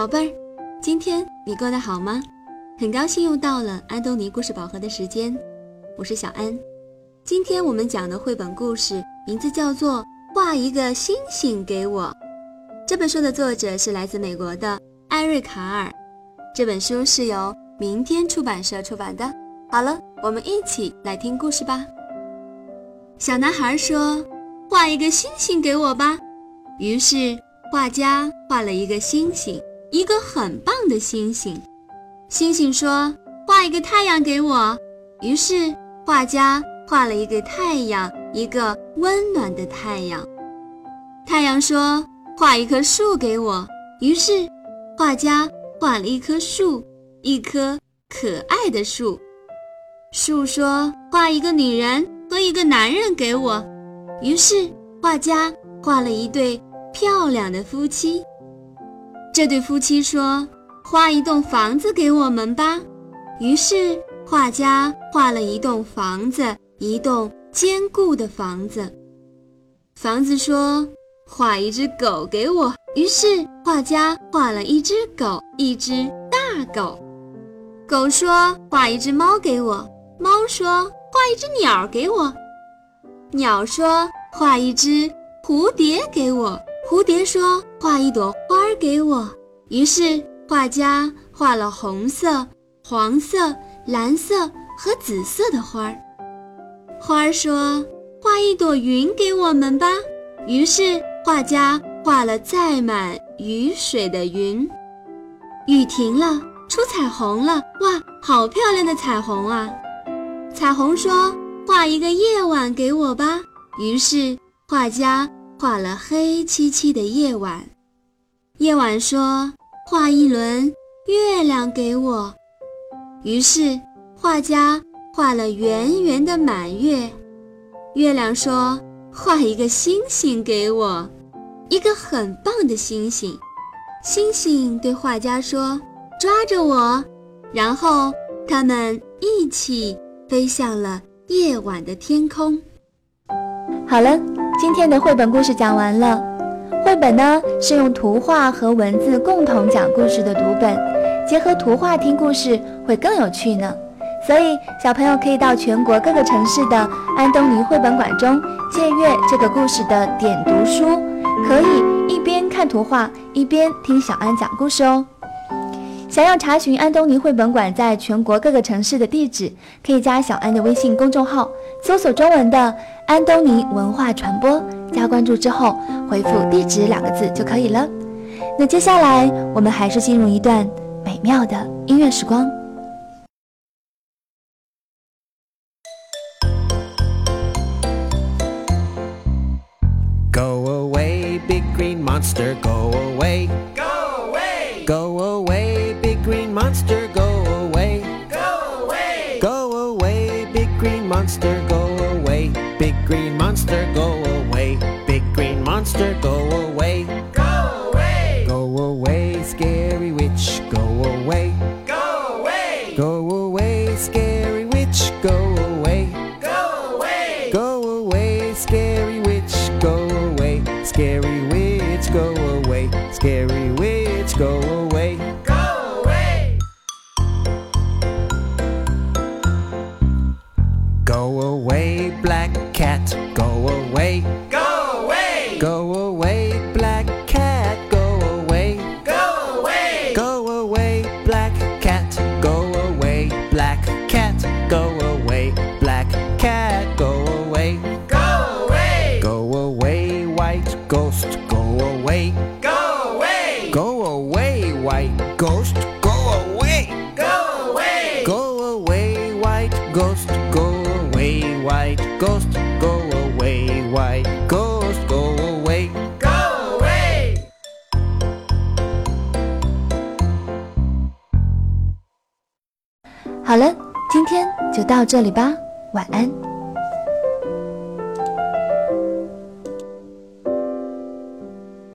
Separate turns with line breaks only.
宝贝儿，今天你过得好吗？很高兴又到了安东尼故事宝盒的时间，我是小安。今天我们讲的绘本故事名字叫做《画一个星星给我》。这本书的作者是来自美国的艾瑞卡尔，这本书是由明天出版社出版的。好了，我们一起来听故事吧。小男孩说：“画一个星星给我吧。”于是画家画了一个星星，一个很棒的星星。星星说：“画一个太阳给我。”于是画家画了一个太阳，一个温暖的太阳。太阳说：“画一棵树给我。”于是画家画了一棵树，一棵可爱的树。树说：“画一个女人和一个男人给我。”于是画家画了一对。漂亮的夫妻，这对夫妻说：“画一栋房子给我们吧。”于是画家画了一栋房子，一栋坚固的房子。房子说：“画一只狗给我。”于是画家画了一只狗，一只大狗。狗说：“画一只猫给我。”猫说：“画一只鸟给我。”鸟说：“画一只蝴蝶给我。”蝴蝶说：“画一朵花给我。”于是画家画了红色、黄色、蓝色和紫色的花儿。花儿说：“画一朵云给我们吧。”于是画家画了载满雨水的云。雨停了，出彩虹了！哇，好漂亮的彩虹啊！彩虹说：“画一个夜晚给我吧。”于是画家。画了黑漆漆的夜晚，夜晚说：“画一轮月亮给我。”于是画家画了圆圆的满月。月亮说：“画一个星星给我，一个很棒的星星。”星星对画家说：“抓着我。”然后他们一起飞向了夜晚的天空。
好了。今天的绘本故事讲完了。绘本呢是用图画和文字共同讲故事的读本，结合图画听故事会更有趣呢。所以小朋友可以到全国各个城市的安东尼绘本馆中借阅这个故事的点读书，可以一边看图画一边听小安讲故事哦。想要查询安东尼绘本馆在全国各个城市的地址，可以加小安的微信公众号，搜索中文的“安东尼文化传播”，加关注之后回复“地址”两个字就可以了。那接下来我们还是进入一段美妙的音乐时光。
Go away, big green monster, go away. Green monster, go away. Big green monster, go away. Go away. Go away, scary witch, go away.
Go away.
Go away, scary witch, go away.
Go away.
Go away, scary witch, go away. Scary witch, go away. Scary witch, Go.
今天就到这里吧，晚安。